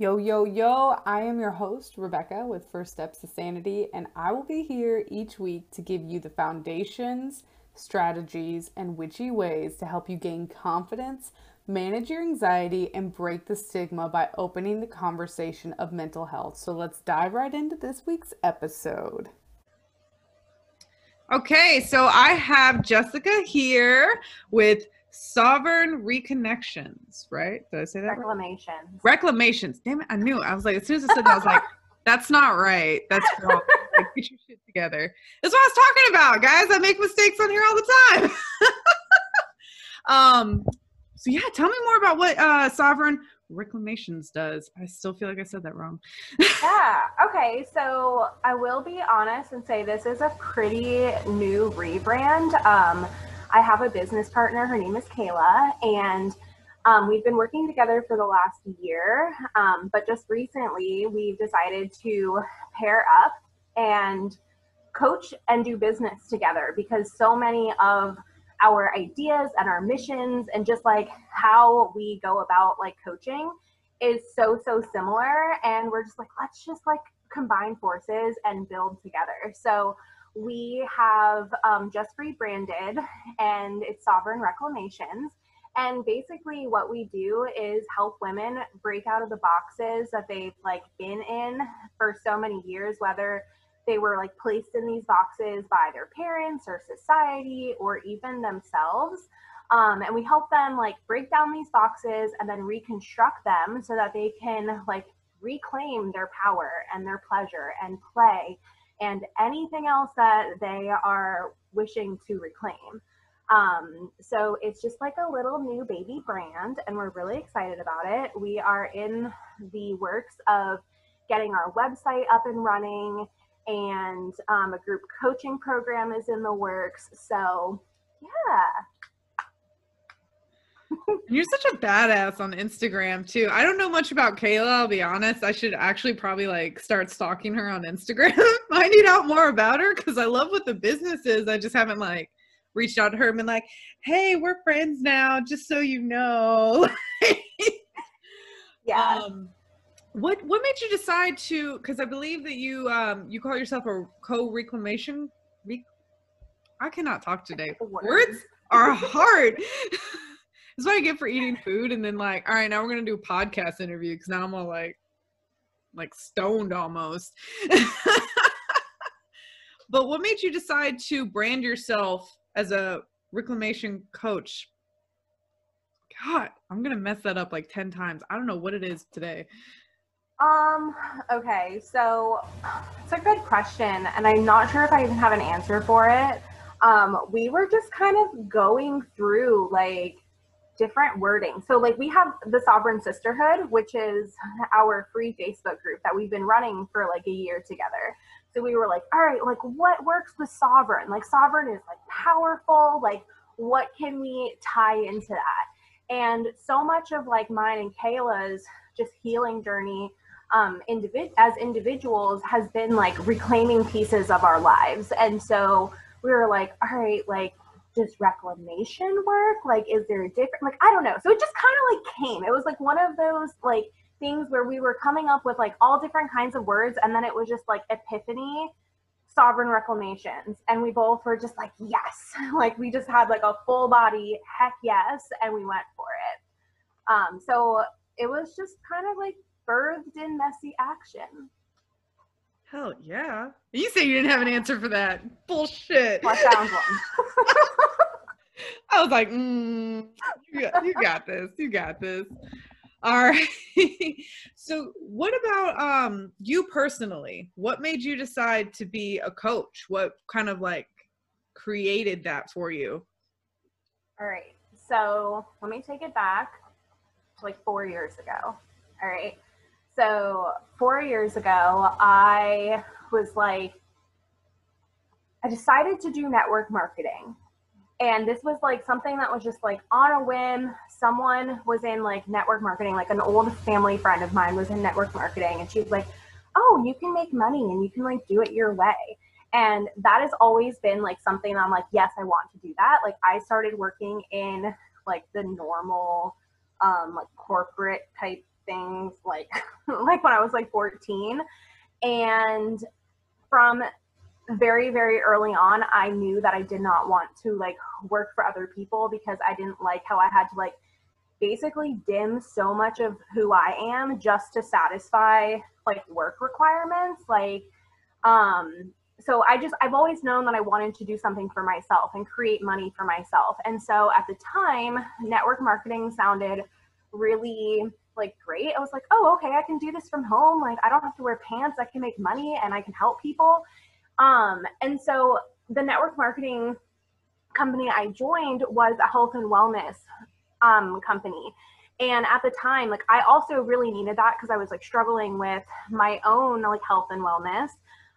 Yo, yo, yo, I am your host, Rebecca, with First Steps to Sanity, and I will be here each week to give you the foundations, strategies, and witchy ways to help you gain confidence, manage your anxiety, and break the stigma by opening the conversation of mental health. So let's dive right into this week's episode. Okay, so I have Jessica here with Sovereign Reconnections, right? Did I say that? Reclamations. Right? Reclamations. Damn it, I knew. I was like, as soon as I said that, I was like, that's not right. That's wrong. like, get your shit together. That's what I was talking about, guys. I make mistakes on here all the time. um, so yeah, tell me more about what uh Sovereign Reclamations does. I still feel like I said that wrong. yeah. Okay. So I will be honest and say this is a pretty new rebrand. Um, I have a business partner. Her name is Kayla, and um, we've been working together for the last year. Um, but just recently, we've decided to pair up and coach and do business together because so many of our ideas and our missions and just like how we go about like coaching is so so similar and we're just like let's just like combine forces and build together so we have um, just rebranded and it's Sovereign Reclamations. And basically, what we do is help women break out of the boxes that they've like been in for so many years, whether they were like placed in these boxes by their parents or society or even themselves. Um, and we help them like break down these boxes and then reconstruct them so that they can like reclaim their power and their pleasure and play and anything else that they are wishing to reclaim. Um, so it's just like a little new baby brand, and we're really excited about it. We are in the works of getting our website up and running, and um, a group coaching program is in the works. So, yeah, you're such a badass on Instagram too. I don't know much about Kayla, I'll be honest. I should actually probably like start stalking her on Instagram, finding out more about her because I love what the business is. I just haven't like reached out to her and been like, hey, we're friends now, just so you know. yeah. Um, what what made you decide to because I believe that you um you call yourself a co-reclamation Re- I cannot talk today. Words are hard. This what I get for eating food and then like, all right, now we're gonna do a podcast interview because now I'm all like like stoned almost. but what made you decide to brand yourself as a reclamation coach? God, I'm gonna mess that up like 10 times. I don't know what it is today. Um, okay, so it's a good question, and I'm not sure if I even have an answer for it. Um, we were just kind of going through like different wording. So, like, we have the Sovereign Sisterhood, which is our free Facebook group that we've been running for like a year together. So, we were like, all right, like, what works with Sovereign? Like, Sovereign is like powerful. Like, what can we tie into that? And so much of like mine and Kayla's just healing journey um, individ- as individuals has been like reclaiming pieces of our lives. And so we were like, all right, like does reclamation work? Like, is there a different, like, I don't know. So it just kind of like came. It was like one of those like things where we were coming up with like all different kinds of words. And then it was just like epiphany, sovereign reclamations. And we both were just like, yes. like, we just had like a full body, heck yes. And we went for it. Um, so it was just kind of like birthed in messy action. Hell yeah. You say you didn't have an answer for that. Bullshit. I found one. I was like, mm, you, got, you got this. You got this. All right. so what about um you personally? What made you decide to be a coach? What kind of like created that for you? All right. So let me take it back to like four years ago. All right. So four years ago, I was like, I decided to do network marketing. And this was like something that was just like on a whim. Someone was in like network marketing, like an old family friend of mine was in network marketing. And she was like, oh, you can make money and you can like do it your way. And that has always been like something I'm like, yes, I want to do that. Like I started working in like the normal, um, like corporate type things like like when I was like 14. And from very, very early on, I knew that I did not want to like work for other people because I didn't like how I had to like basically dim so much of who I am just to satisfy like work requirements. Like, um, so I just, I've always known that I wanted to do something for myself and create money for myself. And so at the time, network marketing sounded really like great. I was like, oh, okay, I can do this from home. Like, I don't have to wear pants. I can make money and I can help people. Um, and so the network marketing company I joined was a health and wellness um, company. And at the time, like I also really needed that because I was like struggling with my own like health and wellness.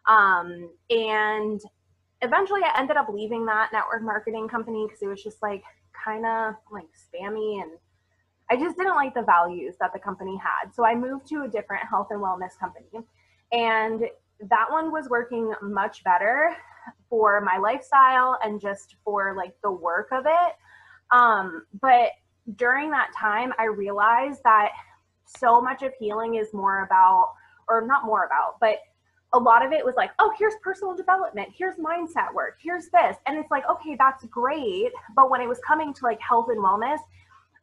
Um, and eventually I ended up leaving that network marketing company because it was just like kind of like spammy and I just didn't like the values that the company had. So I moved to a different health and wellness company. And that one was working much better for my lifestyle and just for like the work of it. Um, but during that time, I realized that so much of healing is more about, or not more about, but a lot of it was like, oh, here's personal development, here's mindset work, here's this. And it's like, okay, that's great. But when it was coming to like health and wellness,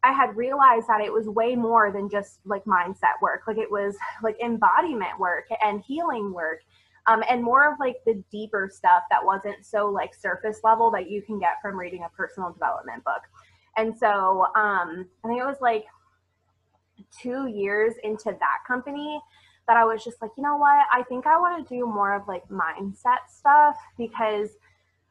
I had realized that it was way more than just like mindset work. Like it was like embodiment work and healing work. Um, and more of like the deeper stuff that wasn't so like surface level that you can get from reading a personal development book. And so um, I think it was like two years into that company that I was just like, you know what? I think I want to do more of like mindset stuff because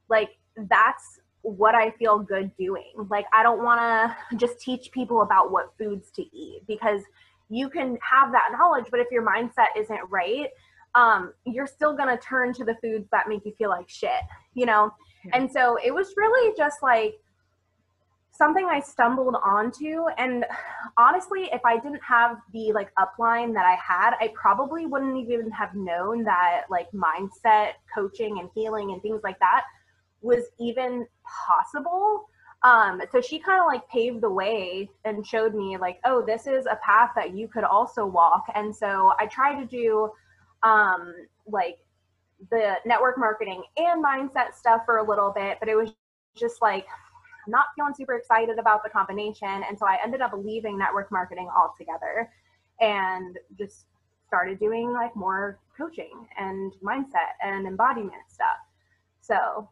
like that's what I feel good doing. Like I don't want to just teach people about what foods to eat because you can have that knowledge, but if your mindset isn't right, um, you're still going to turn to the foods that make you feel like shit, you know? And so it was really just like something I stumbled onto. And honestly, if I didn't have the like upline that I had, I probably wouldn't even have known that like mindset coaching and healing and things like that was even possible. Um, so she kind of like paved the way and showed me like, oh, this is a path that you could also walk. And so I tried to do um, like the network marketing and mindset stuff for a little bit, but it was just like not feeling super excited about the combination. And so I ended up leaving network marketing altogether and just started doing like more coaching and mindset and embodiment stuff. So.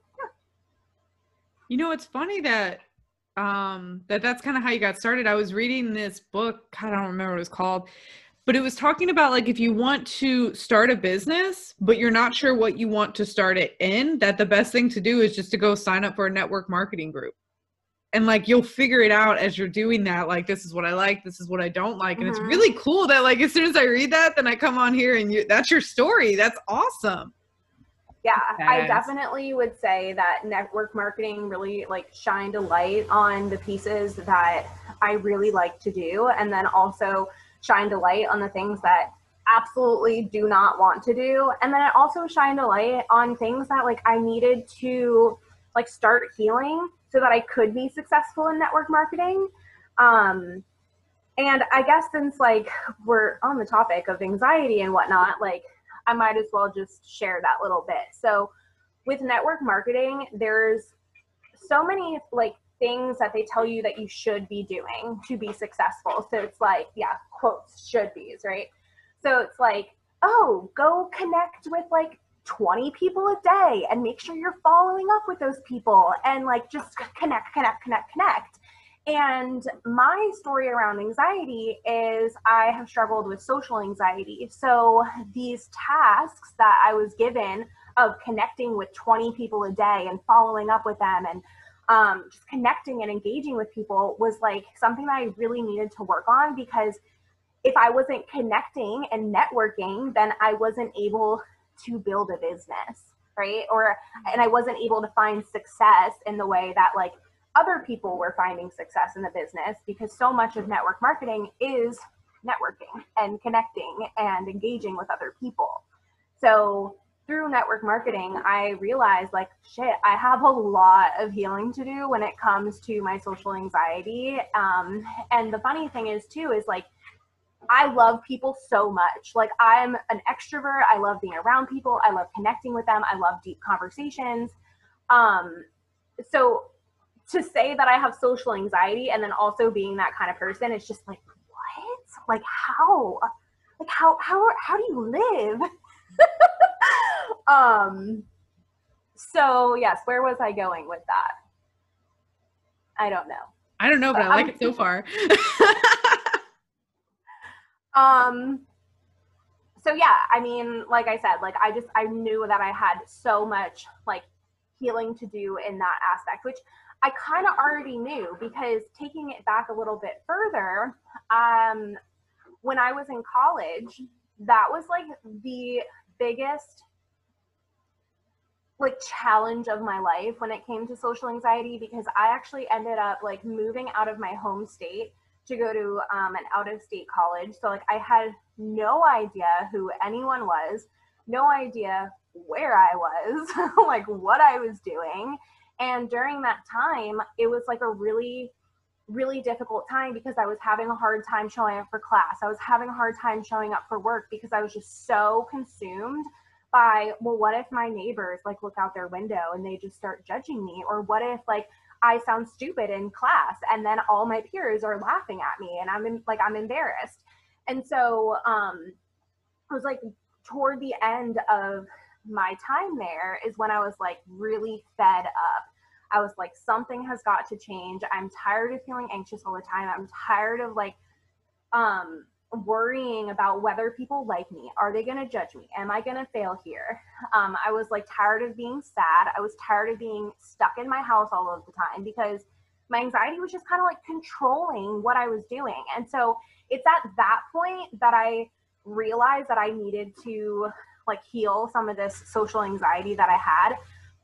You know, it's funny that um that that's kind of how you got started. I was reading this book, I don't remember what it was called, but it was talking about like if you want to start a business but you're not sure what you want to start it in that the best thing to do is just to go sign up for a network marketing group and like you'll figure it out as you're doing that like this is what i like this is what i don't like and mm-hmm. it's really cool that like as soon as i read that then i come on here and you that's your story that's awesome yeah yes. i definitely would say that network marketing really like shined a light on the pieces that i really like to do and then also shined a light on the things that absolutely do not want to do and then it also shined a light on things that like i needed to like start healing so that I could be successful in network marketing. Um, and I guess since like we're on the topic of anxiety and whatnot, like I might as well just share that little bit. So with network marketing, there's so many like things that they tell you that you should be doing to be successful. So it's like, yeah, quotes should be's, right? So it's like, oh, go connect with like 20 people a day and make sure you're following up with those people and like just connect, connect, connect, connect. And my story around anxiety is I have struggled with social anxiety. So these tasks that I was given of connecting with 20 people a day and following up with them and um, just connecting and engaging with people was like something that I really needed to work on because if I wasn't connecting and networking, then I wasn't able to build a business right or and i wasn't able to find success in the way that like other people were finding success in the business because so much of network marketing is networking and connecting and engaging with other people so through network marketing i realized like shit i have a lot of healing to do when it comes to my social anxiety um, and the funny thing is too is like I love people so much. Like I'm an extrovert. I love being around people. I love connecting with them. I love deep conversations. Um, so to say that I have social anxiety and then also being that kind of person, it's just like, what? Like how? Like how how how do you live? um so yes, where was I going with that? I don't know. I don't know, but, but I like it so far. um so yeah, I mean, like I said, like I just I knew that I had so much like healing to do in that aspect, which I kind of already knew because taking it back a little bit further, um, when I was in college, that was like the biggest like challenge of my life when it came to social anxiety because I actually ended up like moving out of my home state to go to um, an out of state college. So like I had no idea who anyone was, no idea where I was, like what I was doing. And during that time, it was like a really, really difficult time because I was having a hard time showing up for class. I was having a hard time showing up for work because I was just so consumed by, well, what if my neighbors like look out their window and they just start judging me? Or what if like I sound stupid in class and then all my peers are laughing at me and I'm in, like, I'm embarrassed. And so um, I was like, toward the end of my time there is when I was like really fed up. I was like, something has got to change. I'm tired of feeling anxious all the time. I'm tired of like um worrying about whether people like me. Are they going to judge me? Am I going to fail here? Um, I was like tired of being sad. I was tired of being stuck in my house all of the time because my anxiety was just kind of like controlling what I was doing. And so it's at that point that I realized that I needed to like heal some of this social anxiety that I had.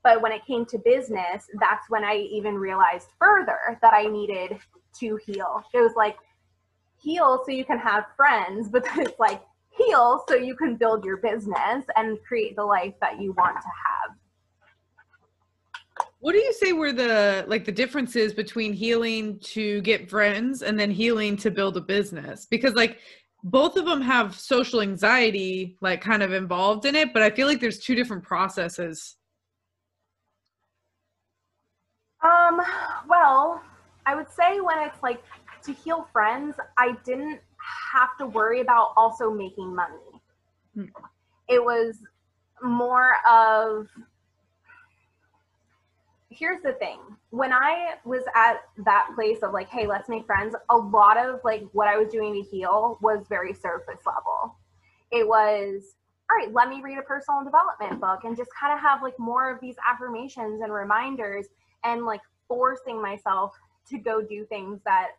But when it came to business, that's when I even realized further that I needed to heal. It was like heal so you can have friends, but it's like heal so you can build your business and create the life that you want to have. What do you say were the like the differences between healing to get friends and then healing to build a business? Because like both of them have social anxiety like kind of involved in it but i feel like there's two different processes um well i would say when it's like to heal friends i didn't have to worry about also making money hmm. it was more of here's the thing. When i was at that place of like hey let's make friends a lot of like what i was doing to heal was very surface level. It was all right let me read a personal development book and just kind of have like more of these affirmations and reminders and like forcing myself to go do things that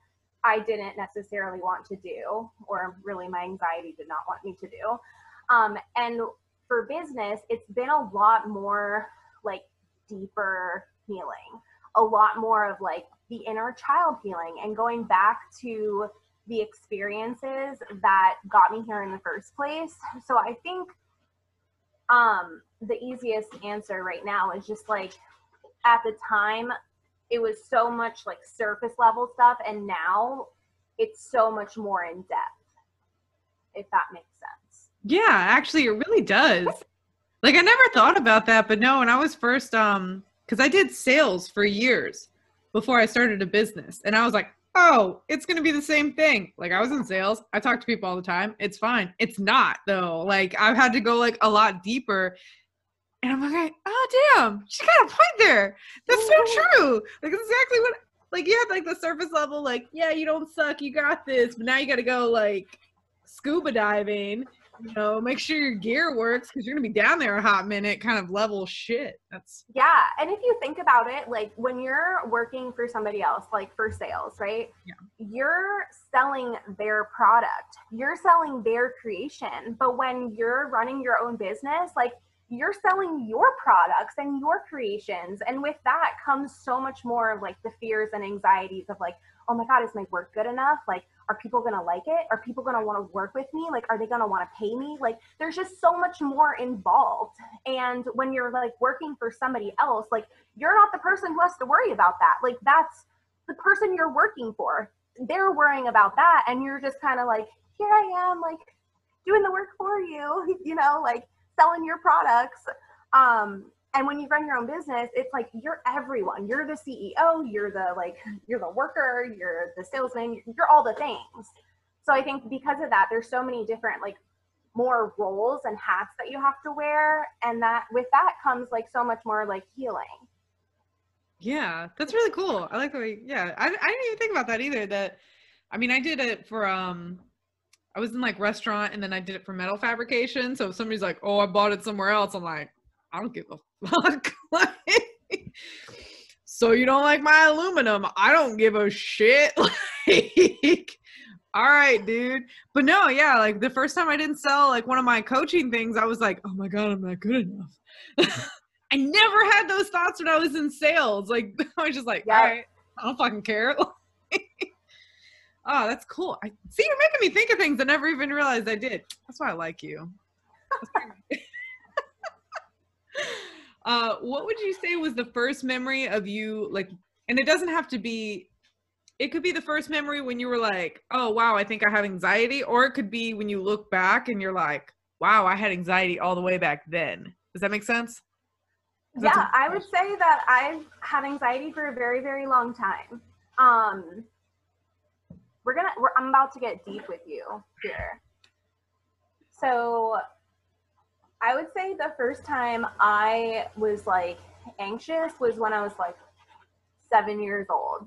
i didn't necessarily want to do or really my anxiety did not want me to do. Um, and for business it's been a lot more like deeper healing, a lot more of like the inner child healing and going back to the experiences that got me here in the first place. So I think um the easiest answer right now is just like at the time it was so much like surface level stuff and now it's so much more in depth if that makes sense yeah actually it really does like i never thought about that but no when i was first um because I did sales for years before I started a business. And I was like, oh, it's going to be the same thing. Like I was in sales. I talk to people all the time. It's fine. It's not though. Like I've had to go like a lot deeper. And I'm like, oh damn, she got a point there. That's so true. Like exactly what like you had like the surface level, like, yeah, you don't suck, you got this, but now you gotta go like scuba diving you know, make sure your gear works because you're gonna be down there a hot minute, kind of level shit. That's yeah. And if you think about it, like when you're working for somebody else, like for sales, right? Yeah. You're selling their product, you're selling their creation. But when you're running your own business, like you're selling your products and your creations. And with that comes so much more of like the fears and anxieties of like, oh my God, is my work good enough? Like, are people going to like it? Are people going to want to work with me? Like, are they going to want to pay me? Like, there's just so much more involved. And when you're like working for somebody else, like, you're not the person who has to worry about that. Like, that's the person you're working for. They're worrying about that. And you're just kind of like here I am, like doing the work for you, you know, like selling your products. Um, and when you run your own business, it's like you're everyone. You're the CEO, you're the like, you're the worker, you're the salesman, you're all the things. So I think because of that, there's so many different like more roles and hats that you have to wear. And that with that comes like so much more like healing. Yeah, that's really cool. I like the way, yeah, I, I didn't even think about that either. That, I mean, I did it for, um, I was in like restaurant and then I did it for metal fabrication. So if somebody's like, oh, I bought it somewhere else, I'm like, I don't give a fuck. so you don't like my aluminum? I don't give a shit. like, all right, dude. But no, yeah, like the first time I didn't sell like one of my coaching things, I was like, oh my God, I'm not good enough. I never had those thoughts when I was in sales. Like I was just like, yeah. all right, I don't fucking care. oh, that's cool. I see you're making me think of things I never even realized I did. That's why I like you. Uh, what would you say was the first memory of you like and it doesn't have to be it could be the first memory when you were like, oh wow, I think I have anxiety, or it could be when you look back and you're like, wow, I had anxiety all the way back then. Does that make sense? yeah, I would say that I've had anxiety for a very, very long time. Um, we're gonna, we're, I'm about to get deep with you here. So, I would say the first time I was like anxious was when I was like seven years old.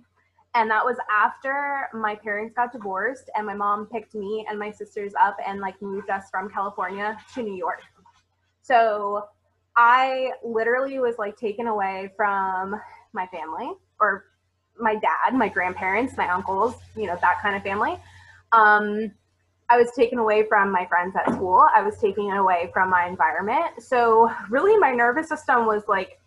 And that was after my parents got divorced and my mom picked me and my sisters up and like moved us from California to New York. So I literally was like taken away from my family or my dad, my grandparents, my uncles, you know, that kind of family. Um, I was taken away from my friends at school. I was taken away from my environment. So, really, my nervous system was like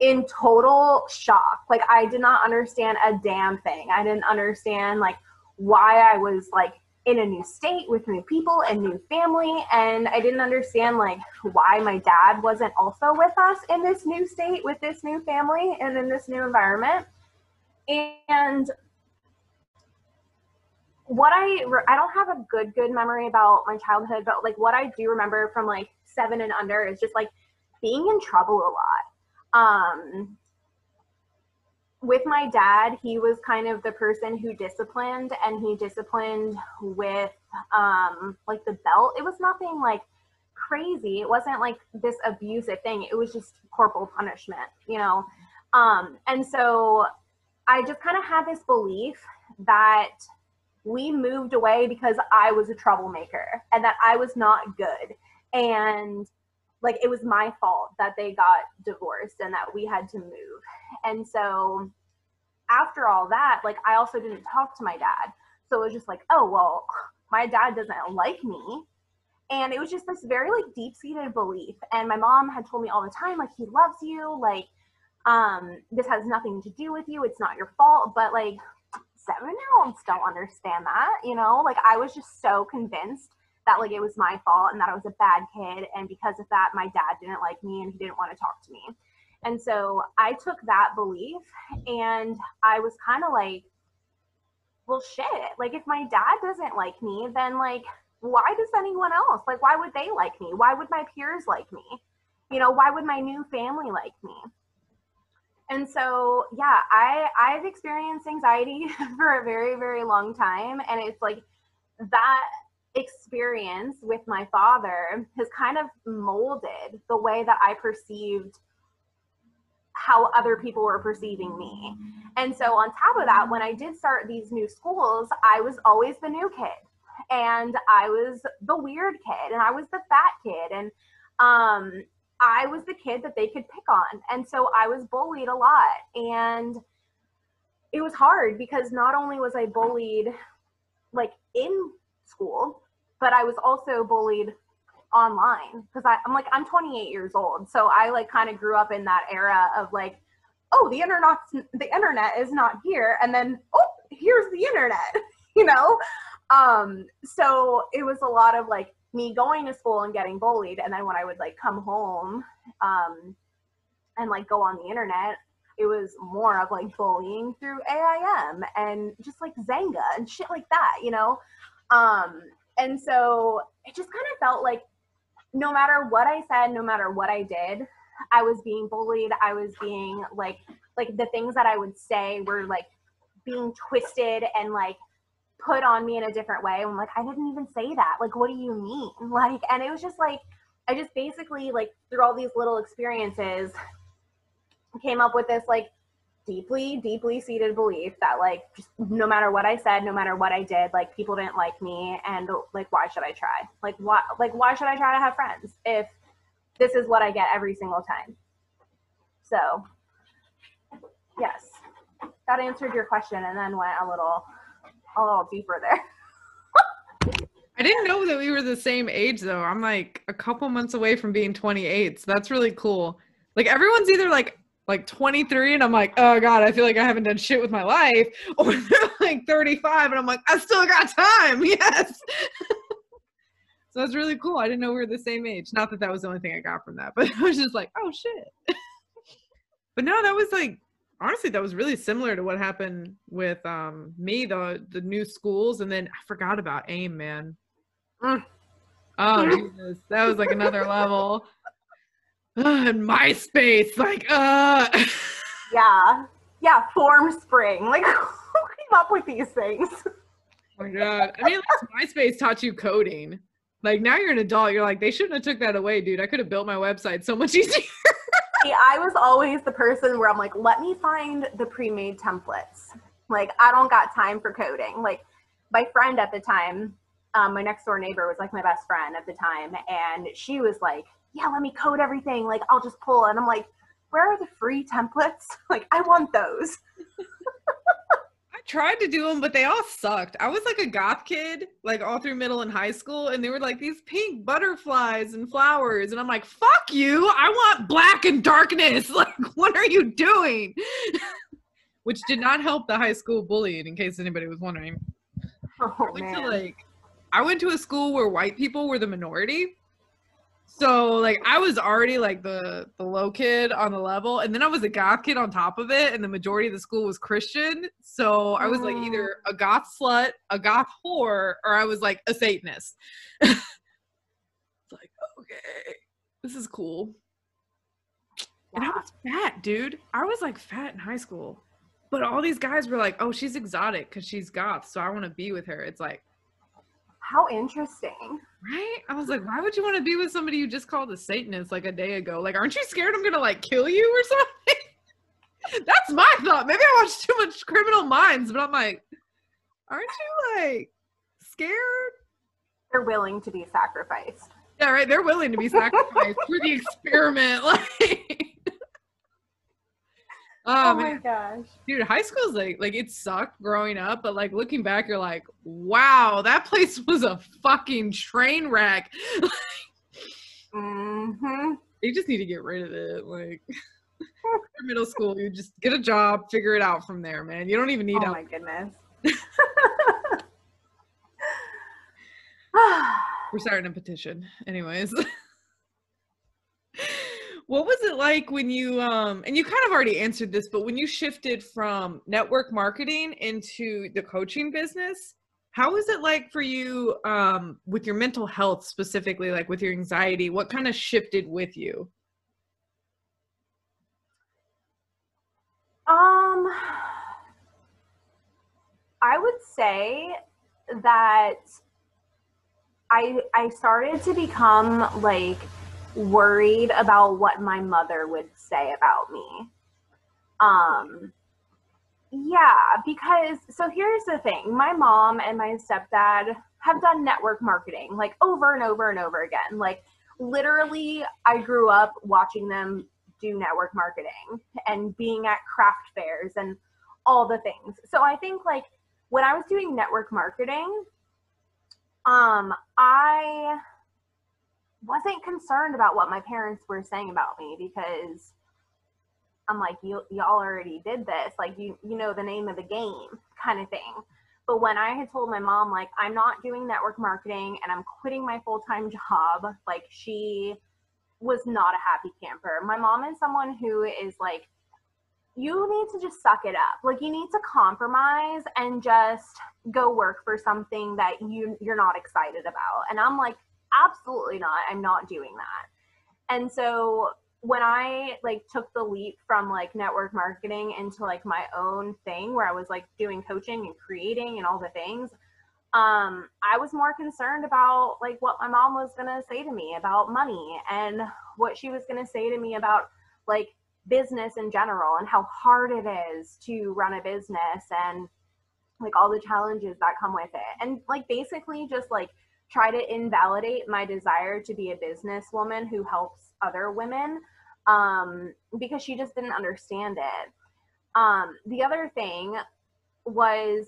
in total shock. Like, I did not understand a damn thing. I didn't understand like why I was like in a new state with new people and new family and i didn't understand like why my dad wasn't also with us in this new state with this new family and in this new environment and what i i don't have a good good memory about my childhood but like what i do remember from like seven and under is just like being in trouble a lot um with my dad, he was kind of the person who disciplined and he disciplined with um like the belt. It was nothing like crazy. It wasn't like this abusive thing. It was just corporal punishment, you know. Um and so I just kind of had this belief that we moved away because I was a troublemaker and that I was not good. And like it was my fault that they got divorced and that we had to move. And so after all that, like I also didn't talk to my dad. So it was just like, oh, well, my dad doesn't like me. And it was just this very like deep seated belief. And my mom had told me all the time, like, he loves you. Like, um, this has nothing to do with you. It's not your fault. But like, seven year olds don't understand that, you know? Like, I was just so convinced that like it was my fault and that I was a bad kid. And because of that, my dad didn't like me and he didn't want to talk to me. And so I took that belief and I was kind of like, well, shit. Like, if my dad doesn't like me, then like, why does anyone else? Like, why would they like me? Why would my peers like me? You know, why would my new family like me? And so, yeah, I I've experienced anxiety for a very very long time. And it's like that experience with my father has kind of molded the way that I perceived how other people were perceiving me. And so, on top of that, when I did start these new schools, I was always the new kid. And I was the weird kid and I was the fat kid. And um, I was the kid that they could pick on. And so I was bullied a lot. And it was hard because not only was I bullied like in school, but I was also bullied online because I'm like I'm 28 years old, so I like kind of grew up in that era of like, oh, the internet the internet is not here, and then oh, here's the internet, you know. Um, so it was a lot of like me going to school and getting bullied, and then when I would like come home, um, and like go on the internet, it was more of like bullying through AIM and just like Xanga and shit like that, you know. Um, and so it just kind of felt like no matter what I said, no matter what I did, I was being bullied. I was being like like the things that I would say were like being twisted and like put on me in a different way. I'm like, I didn't even say that. Like, what do you mean? Like, and it was just like I just basically like through all these little experiences came up with this like deeply, deeply seated belief that like just mm-hmm. no matter what I said, no matter what I did, like people didn't like me and like why should I try? Like why like why should I try to have friends if this is what I get every single time? So yes. That answered your question and then went a little a little deeper there. I didn't know that we were the same age though. I'm like a couple months away from being 28. So that's really cool. Like everyone's either like like 23 and I'm like, oh God, I feel like I haven't done shit with my life. Or they're like 35 and I'm like, I still got time. Yes. so that's really cool. I didn't know we were the same age. Not that that was the only thing I got from that, but I was just like, oh shit. but no, that was like, honestly, that was really similar to what happened with um me, the the new schools. And then I forgot about AIM, man. Mm. Oh Jesus, that was like another level uh, and MySpace, like, uh. yeah, yeah, Formspring Like, who came up with these things? Oh my god! I mean, MySpace taught you coding. Like now you're an adult, you're like, they shouldn't have took that away, dude. I could have built my website so much easier. See, I was always the person where I'm like, let me find the pre-made templates. Like, I don't got time for coding. Like, my friend at the time, um, my next door neighbor was like my best friend at the time, and she was like, yeah, let me code everything. Like, I'll just pull. And I'm like, where are the free templates? Like, I want those. I tried to do them, but they all sucked. I was like a goth kid, like all through middle and high school, and they were like these pink butterflies and flowers. And I'm like, fuck you. I want black and darkness. Like, what are you doing? Which did not help the high school bullying, in case anybody was wondering. Oh, man. To, like, I went to a school where white people were the minority so like I was already like the the low kid on the level, and then I was a goth kid on top of it, and the majority of the school was Christian. So I was like either oh. a goth slut, a goth whore, or I was like a Satanist. it's like okay, this is cool. And I was fat, dude. I was like fat in high school, but all these guys were like, "Oh, she's exotic because she's goth, so I want to be with her." It's like, how interesting. Right? I was like, why would you want to be with somebody you just called a Satanist like a day ago? Like, aren't you scared I'm gonna like kill you or something? That's my thought. Maybe I watched too much Criminal Minds, but I'm like, aren't you like scared? They're willing to be sacrificed. Yeah, right. They're willing to be sacrificed for the experiment. Like Oh, oh my gosh. Dude, high school's like like it sucked growing up, but like looking back, you're like, wow, that place was a fucking train wreck. mm-hmm. You just need to get rid of it. Like middle school, you just get a job, figure it out from there, man. You don't even need Oh my goodness. We're starting a petition. Anyways what was it like when you um and you kind of already answered this but when you shifted from network marketing into the coaching business how was it like for you um with your mental health specifically like with your anxiety what kind of shifted with you? Um i would say that i i started to become like worried about what my mother would say about me. Um, yeah, because so here's the thing my mom and my stepdad have done network marketing like over and over and over again. Like, literally, I grew up watching them do network marketing and being at craft fairs and all the things. So I think like when I was doing network marketing, um, I wasn't concerned about what my parents were saying about me because I'm like, you y'all already did this, like you you know the name of the game, kind of thing. But when I had told my mom like I'm not doing network marketing and I'm quitting my full time job, like she was not a happy camper. My mom is someone who is like, you need to just suck it up. Like you need to compromise and just go work for something that you you're not excited about. And I'm like, absolutely not. I'm not doing that. And so when I like took the leap from like network marketing into like my own thing where I was like doing coaching and creating and all the things, um, I was more concerned about like what my mom was gonna say to me about money and what she was gonna say to me about like business in general and how hard it is to run a business and like all the challenges that come with it. And like basically just like try to invalidate my desire to be a businesswoman who helps other women um, because she just didn't understand it. Um, the other thing was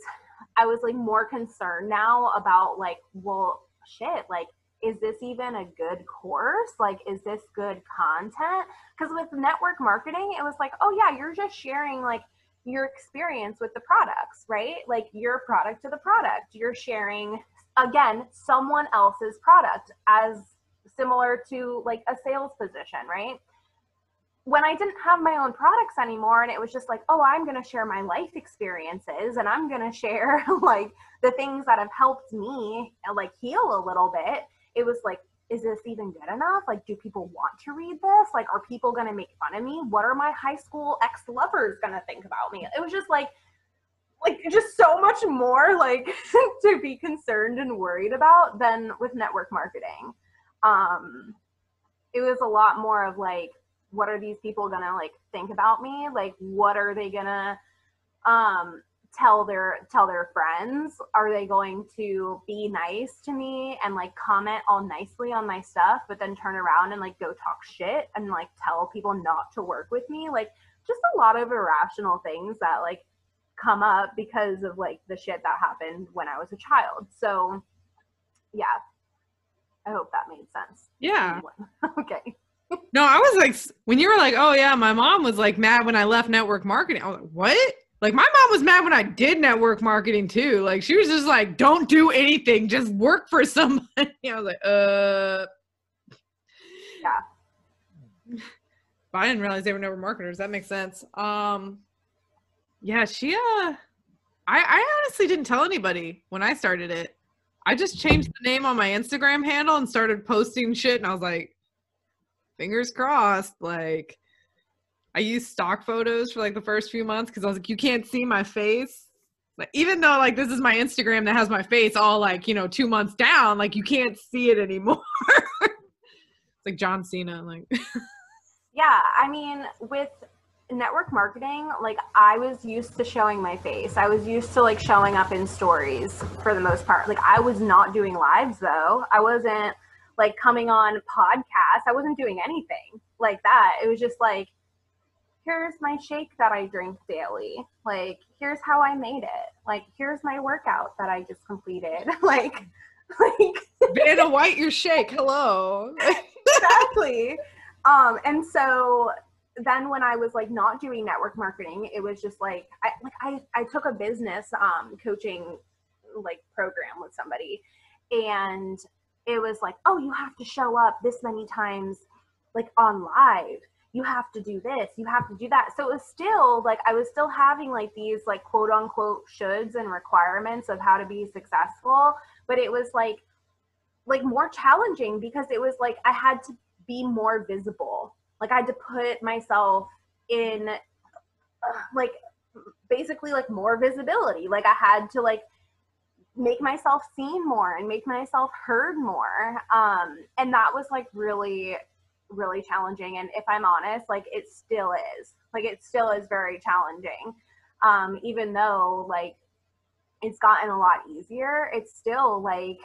I was like more concerned now about like, well, shit, like, is this even a good course? Like, is this good content? Because with network marketing, it was like, oh yeah, you're just sharing like your experience with the products, right? Like your product to the product. You're sharing again someone else's product as similar to like a sales position, right? when I didn't have my own products anymore and it was just like, oh, I'm going to share my life experiences and I'm going to share like the things that have helped me like heal a little bit. It was like, is this even good enough? Like, do people want to read this? Like, are people going to make fun of me? What are my high school ex lovers going to think about me? It was just like, like just so much more like to be concerned and worried about than with network marketing. Um, it was a lot more of like, what are these people gonna like think about me? Like what are they gonna um tell their tell their friends? Are they going to be nice to me and like comment all nicely on my stuff but then turn around and like go talk shit and like tell people not to work with me? Like just a lot of irrational things that like come up because of like the shit that happened when i was a child so yeah i hope that made sense Yeah. okay No, I was like, when you were like, oh yeah, my mom was like mad when I left network marketing. I was like, what? Like my mom was mad when I did network marketing too. Like she was just like, don't do anything, just work for somebody. I was like, uh, yeah. But I didn't realize they were network marketers. That makes sense. Um, yeah, she. Uh, I I honestly didn't tell anybody when I started it. I just changed the name on my Instagram handle and started posting shit, and I was like, fingers crossed. Like, I used stock photos for like the first few months because I was like, you can't see my face. Like, even though like this is my Instagram that has my face all like you know two months down, like you can't see it anymore. it's like John Cena, like. yeah, I mean, with network marketing, like I was used to showing my face. I was used to like showing up in stories for the most part. Like I was not doing lives though. I wasn't like coming on podcasts. I wasn't doing anything like that. It was just like, here's my shake that I drink daily. Like, here's how I made it. Like, here's my workout that I just completed. like, like Vanna White, your shake. Hello. exactly. Um, and so then when I was like not doing network marketing, it was just like I like I, I took a business um coaching like program with somebody and it was like, oh, you have to show up this many times like on live. You have to do this, you have to do that. So it was still like I was still having like these like quote unquote shoulds and requirements of how to be successful, but it was like like more challenging because it was like I had to be more visible. Like I had to put myself in uh, like basically like more visibility. Like I had to like make myself seen more and make myself heard more. Um, and that was like really, really challenging. And if I'm honest, like it still is. Like it still is very challenging. Um, even though like it's gotten a lot easier, it's still like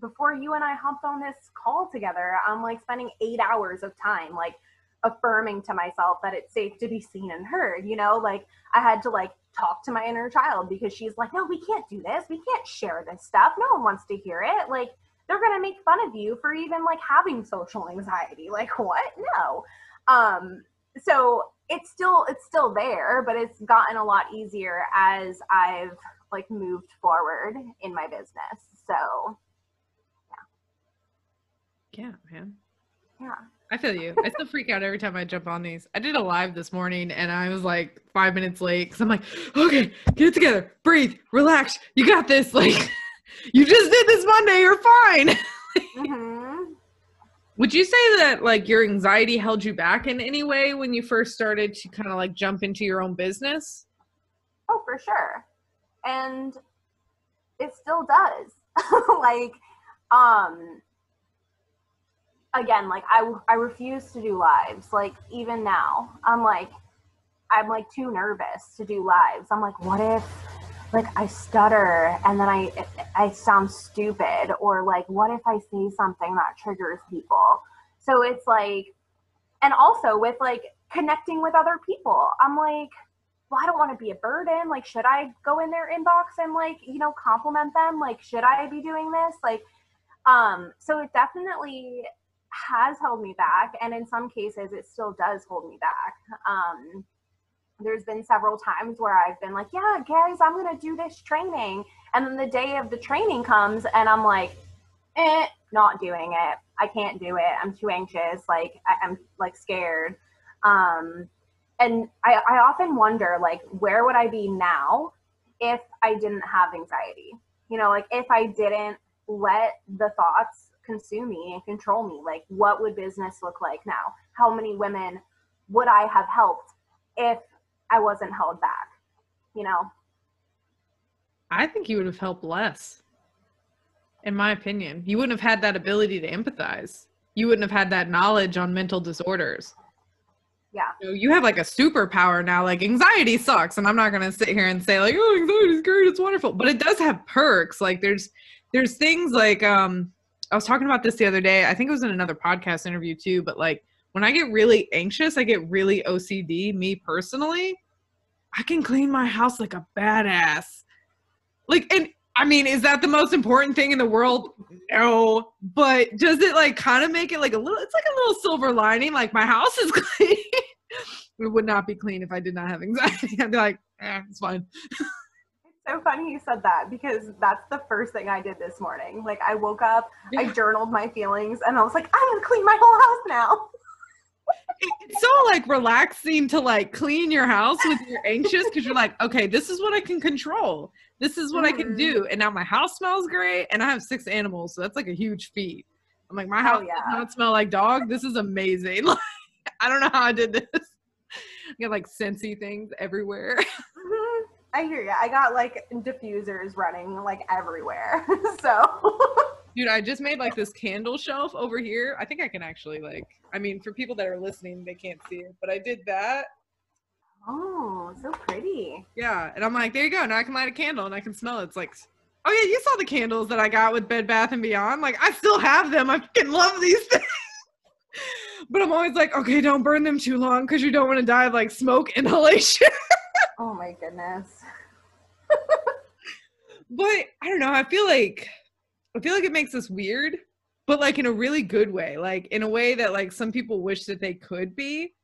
before you and I hopped on this call together, I'm like spending eight hours of time like affirming to myself that it's safe to be seen and heard. You know, like I had to like talk to my inner child because she's like, no, we can't do this. We can't share this stuff. No one wants to hear it. Like, they're going to make fun of you for even like having social anxiety. Like, what? No. Um, so it's still, it's still there, but it's gotten a lot easier as I've like moved forward in my business. So, yeah, yeah man. Yeah. I feel you. I still freak out every time I jump on these. I did a live this morning and I was like five minutes late because I'm like, okay, get it together, breathe, relax, you got this. Like, you just did this Monday, you're fine. hmm Would you say that like your anxiety held you back in any way when you first started to kind of like jump into your own business? Oh, for sure. And it still does. like, um, again, like I, I refuse to do lives. Like even now, I'm like, I'm like too nervous to do lives. I'm like, what if like I stutter and then I I sound stupid or like what if I say something that triggers people? So it's like and also with like connecting with other people. I'm like well, I don't want to be a burden. Like, should I go in their inbox and like, you know, compliment them? Like, should I be doing this? Like, um, so it definitely has held me back. And in some cases, it still does hold me back. Um, there's been several times where I've been like, yeah, guys, I'm going to do this training. And then the day of the training comes and I'm like, eh, not doing it. I can't do it. I'm too anxious. Like, I, I'm like scared. Um, and I, I often wonder like where would i be now if i didn't have anxiety you know like if i didn't let the thoughts consume me and control me like what would business look like now how many women would i have helped if i wasn't held back you know I think you would have helped less. In my opinion, you wouldn't have had that ability to empathize. You wouldn't have had that knowledge on mental disorders. yeah So you have like a superpower now. Like anxiety sucks, and I'm not gonna sit here and say like, oh, anxiety's great, it's wonderful, but it does have perks. Like there's there's things like um, I was talking about this the other day. I think it was in another podcast interview too. But like when I get really anxious, I get really OCD. Me personally, I can clean my house like a badass. Like and. I mean, is that the most important thing in the world? No, but does it like kind of make it like a little? It's like a little silver lining. Like my house is clean. it would not be clean if I did not have anxiety. I'd be like, eh, it's fine. So funny you said that because that's the first thing I did this morning. Like I woke up, I journaled my feelings, and I was like, I'm gonna clean my whole house now. It's so like relaxing to like clean your house when you're anxious because you're like, okay, this is what I can control. This is what I can do. Mm-hmm. And now my house smells great, and I have six animals, so that's like a huge feat. I'm like, my oh, house yeah. does not smell like dog. This is amazing. Like, I don't know how I did this. I got like scentsy things everywhere. I hear you. I got like diffusers running like everywhere. so Dude, I just made like this candle shelf over here. I think I can actually like I mean for people that are listening, they can't see it, but I did that. Oh, so pretty. Yeah. And I'm like, there you go. Now I can light a candle and I can smell it. It's like oh yeah, you saw the candles that I got with Bed Bath and Beyond. Like I still have them. I fucking love these things. but I'm always like, okay, don't burn them too long because you don't want to die of like smoke inhalation. Oh my goodness. But I don't know. I feel like I feel like it makes us weird, but like in a really good way, like in a way that like some people wish that they could be.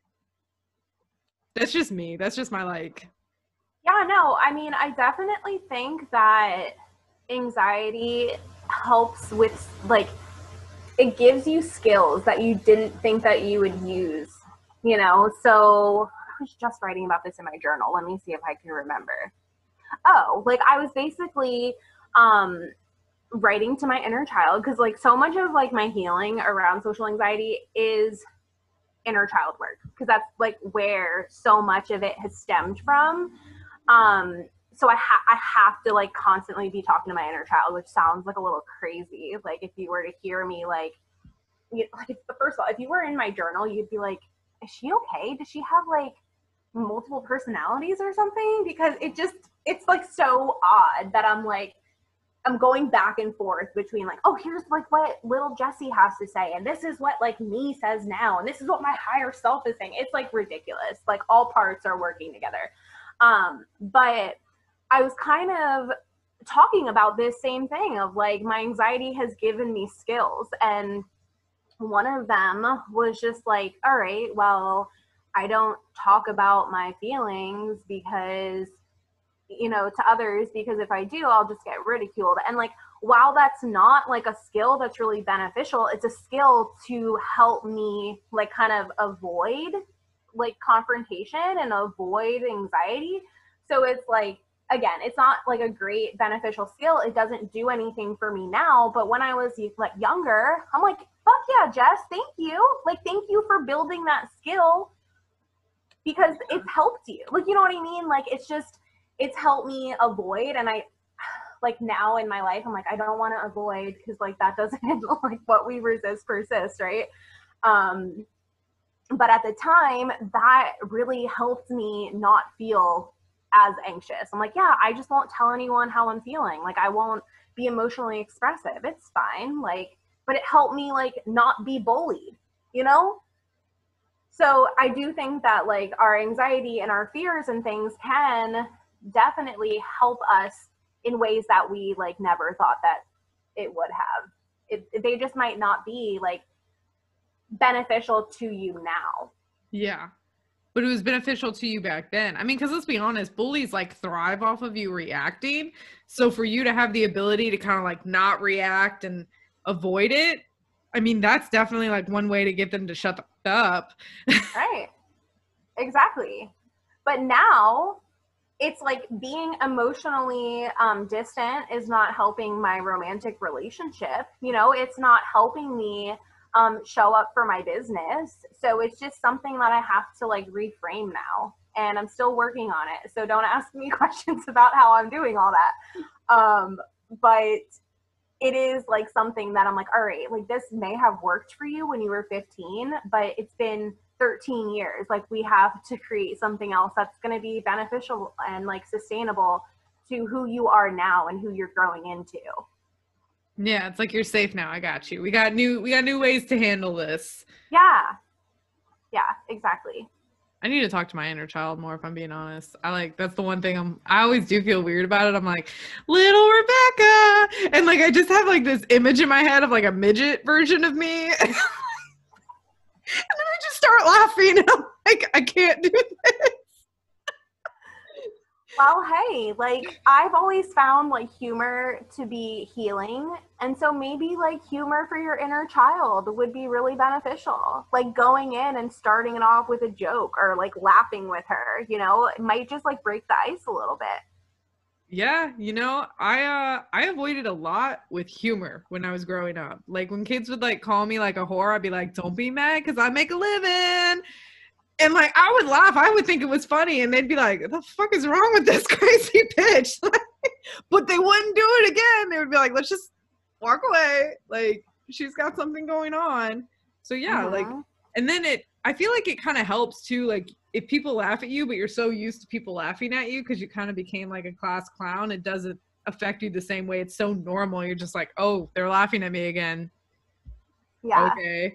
That's just me. That's just my like. Yeah, no, I mean, I definitely think that anxiety helps with like it gives you skills that you didn't think that you would use, you know? So I was just writing about this in my journal. Let me see if I can remember. Oh, like I was basically um writing to my inner child because like so much of like my healing around social anxiety is inner child work because that's like where so much of it has stemmed from. Um so I, ha- I have to like constantly be talking to my inner child which sounds like a little crazy. Like if you were to hear me like you, like first of all if you were in my journal you'd be like is she okay? Does she have like multiple personalities or something? Because it just it's like so odd that i'm like i'm going back and forth between like oh here's like what little Jesse has to say and this is what like me says now and this is what my higher self is saying. It's like ridiculous. Like all parts are working together. Um but i was kind of talking about this same thing of like my anxiety has given me skills and one of them was just like all right well i don't talk about my feelings because you know to others because if i do i'll just get ridiculed and like while that's not like a skill that's really beneficial, it's a skill to help me like kind of avoid like confrontation and avoid anxiety. So it's like again, it's not like a great beneficial skill. It doesn't do anything for me now, but when I was like younger, I'm like, fuck yeah, Jess, thank you. Like thank you for building that skill because it's helped you. Like you know what I mean? Like it's just it's helped me avoid and I like now in my life i'm like i don't want to avoid because like that doesn't like what we resist persists right? Um but at the time that really helped me not feel as anxious. I'm like yeah i just won't tell anyone how i'm feeling. Like i won't be emotionally expressive. It's fine like but it helped me like not be bullied you know so i do think that like our anxiety and our fears and things can definitely help us in ways that we like never thought that it would have. It, they just might not be like beneficial to you now. Yeah. But it was beneficial to you back then. I mean, because let's be honest, bullies like thrive off of you reacting. So for you to have the ability to kind of like not react and avoid it, I mean, that's definitely like one way to get them to shut the up. right. Exactly. But now it's like being emotionally um, distant is not helping my romantic relationship. You know, it's not helping me um, show up for my business. So it's just something that I have to like reframe now. And I'm still working on it. So don't ask me questions about how I'm doing all that. Um, but it is like something that I'm like, all right, like this may have worked for you when you were 15, but it's been 13 years. Like we have to create something else that's going to be beneficial and like sustainable to who you are now and who you're growing into. Yeah it's like you're safe now. I got you. We got new we got new ways to handle this. Yeah. Yeah exactly I need to talk to my inner child more if I'm being honest. I like that's the one thing I'm I always do feel weird about it. I'm like, little Rebecca. And like I just have like this image in my head of like a midget version of me. and then I just start laughing. I'm like, I can't do this. Well, hey, like I've always found like humor to be healing. And so maybe like humor for your inner child would be really beneficial. Like going in and starting it off with a joke or like laughing with her, you know, it might just like break the ice a little bit. Yeah, you know, I uh I avoided a lot with humor when I was growing up. Like when kids would like call me like a whore, I'd be like, "Don't be mad cuz I make a living." And like I would laugh. I would think it was funny and they'd be like, "The fuck is wrong with this crazy bitch?" but they wouldn't do it again. They would be like, "Let's just walk away." Like she's got something going on. So yeah, uh-huh. like and then it I feel like it kind of helps too like if people laugh at you, but you're so used to people laughing at you because you kind of became like a class clown, it doesn't affect you the same way. It's so normal. You're just like, oh, they're laughing at me again. Yeah. Okay.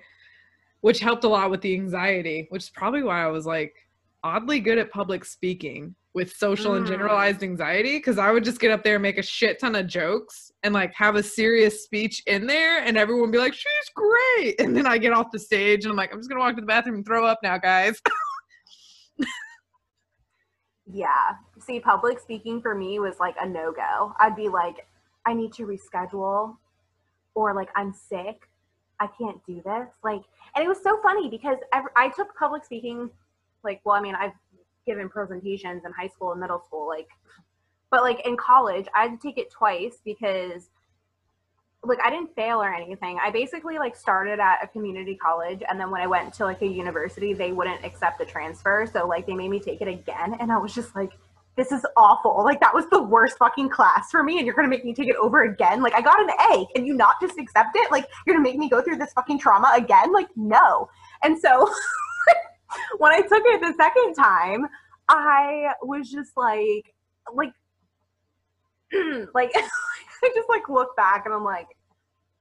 Which helped a lot with the anxiety, which is probably why I was like oddly good at public speaking with social mm. and generalized anxiety because I would just get up there and make a shit ton of jokes and like have a serious speech in there and everyone be like, she's great. And then I get off the stage and I'm like, I'm just gonna walk to the bathroom and throw up now, guys. yeah. See, public speaking for me was like a no go. I'd be like, I need to reschedule, or like, I'm sick. I can't do this. Like, and it was so funny because I took public speaking, like, well, I mean, I've given presentations in high school and middle school, like, but like in college, I had to take it twice because like I didn't fail or anything. I basically like started at a community college and then when I went to like a university, they wouldn't accept the transfer. So like they made me take it again and I was just like this is awful. Like that was the worst fucking class for me and you're going to make me take it over again. Like I got an A. Can you not just accept it? Like you're going to make me go through this fucking trauma again? Like no. And so when I took it the second time, I was just like like like I just like look back and I'm like,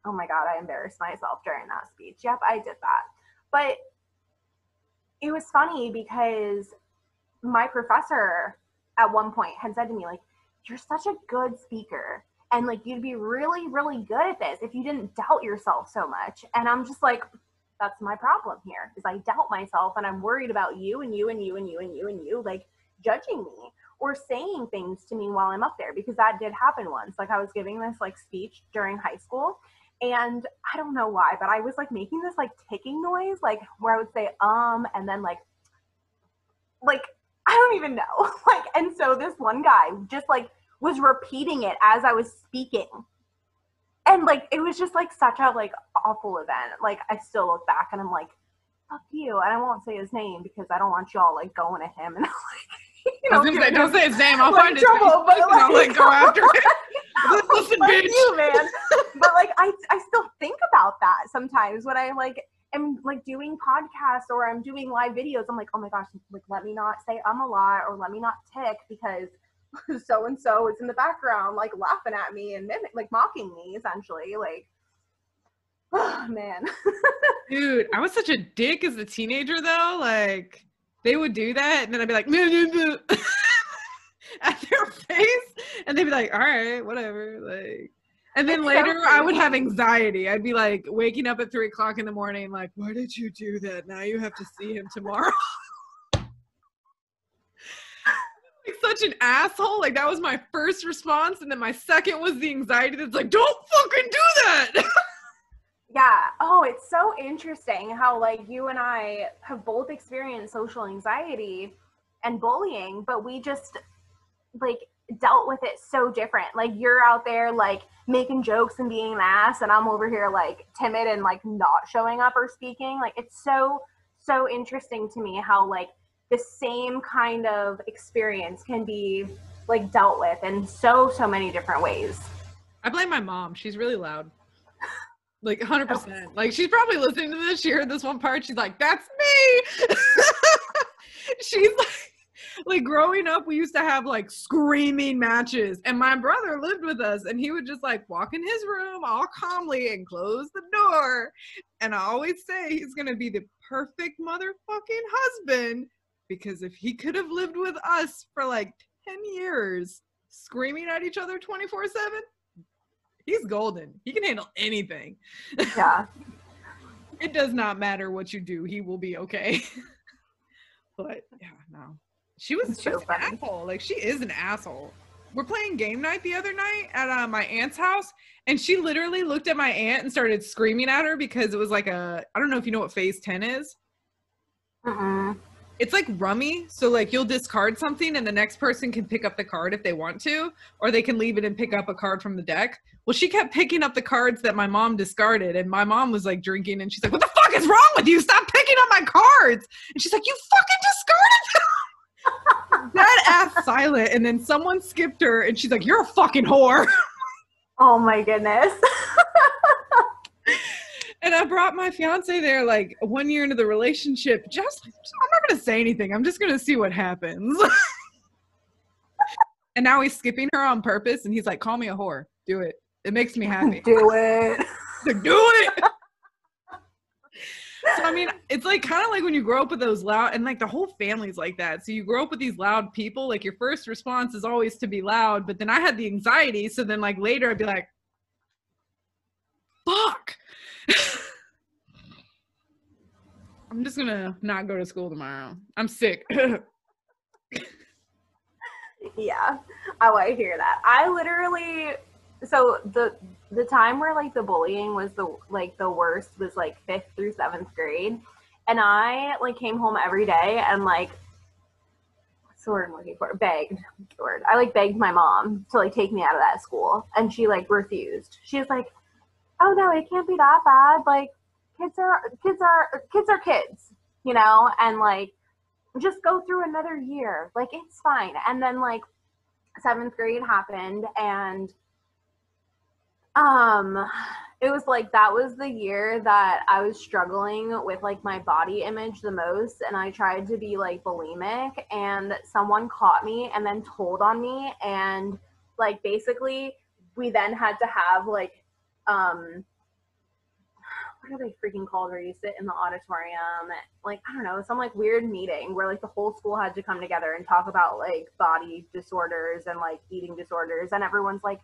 oh my God, I embarrassed myself during that speech. Yep, I did that. But it was funny because my professor at one point had said to me, like, you're such a good speaker. And like you'd be really, really good at this if you didn't doubt yourself so much. And I'm just like, that's my problem here is I doubt myself and I'm worried about you and you and you and you and you and you like judging me or saying things to me while I'm up there because that did happen once. Like I was giving this like speech during high school and I don't know why, but I was like making this like ticking noise, like where I would say um and then like like don't even know. like and so this one guy just like was repeating it as I was speaking. And like it was just like such a like awful event. Like I still look back and I'm like, fuck you. And I won't say his name because I don't want y'all like going to him and like you know, say, don't say his name. I'll like, find trouble, his but like, I'll like go after him. Listen, bitch. you, man. but like I I still think about that sometimes when I like am like doing podcasts or I'm doing live videos. I'm like, oh my gosh, like let me not say I'm a lot or let me not tick because so and so is in the background like laughing at me and mimic, like mocking me essentially. Like oh man. Dude, I was such a dick as a teenager though. Like they would do that and then I'd be like "Meh, meh, meh," at their face and they'd be like, all right, whatever. Like and then It's so later I would have anxiety. I'd be like waking up at three o'clock in the morning, like, why did you do that? Now you have to see him tomorrow. like such an asshole. Like that was my first response. And then my second was the anxiety that's like, don't fucking do that. Yeah. Oh, it's so interesting how like you and I have both experienced social anxiety and bullying, but we just like dealt with it so different. Like you're out there like making jokes and being an ass and I'm over here like timid and like not showing up or speaking. Like it's so so interesting to me how like the same kind of experience can be like dealt with in so so many different ways. I blame my mom. She's really loud. Like 100%. Like she's probably listening to this. She heard this one part. She's like, that's me. she's like, like growing up, we used to have like screaming matches. And my brother lived with us and he would just like walk in his room all calmly and close the door. And I always say he's to be the perfect motherfucking husband because if he could have lived with us for like 10 years screaming at each other 24 7 he's golden he can handle anything Yeah. it does not matter what you do he will be okay but yeah no she was, so an funny. asshole. Like she is an asshole. We're playing game night the other night at uh, my aunt's house and she literally looked at my aunt and started screaming at her because it was like a i don't know if you know what phase 10 is. Mm-mm. it's like rummy so like you'll discard something and the next person can pick up the card if they want to or they can leave it and pick up a card from the deck. Well she kept picking up the cards that my mom discarded and my mom was like drinking and she's like what the fuck is wrong with you? Stop picking up my cards. And she's like you fucking discarded them that ass silent and then someone skipped her and she's like you're a fucking whore Oh my goodness. and i brought my fiance there like one year into the relationship just i'm not gonna say anything i'm just gonna see what happens and now he's skipping her on purpose and he's like call me a whore do it it makes me happy Do it. Like, do it so i mean it's like kind of like when you grow up with those loud and like the whole family's like that so you grow up with these loud people like your first response is always to be loud but then i had the anxiety so then like later i'd be like fuck i'm just gonna not go to school tomorrow i'm sick Yeah. Oh, I hear that. I literally so the the time where like the bullying was the like the worst was like fifth through seventh grade. And I like came home every day and like what's the word I'm looking for? Begged. Word. I like begged my mom to like take me out of that school. And she like refused. She was like, Oh no, it can't be that bad. Like kids are kids are kids are kids, you know, and like just go through another year. Like it's fine. And then like seventh grade happened and um it was like that was the year that I was struggling with like my body image the most and I tried to be like bulimic and someone caught me and then told on me and like basically we then had to have like um what are they freaking called where you sit in the auditorium? Like i don't know some like weird meeting where like the whole school had to come together and talk about like body disorders and like eating disorders and everyone's like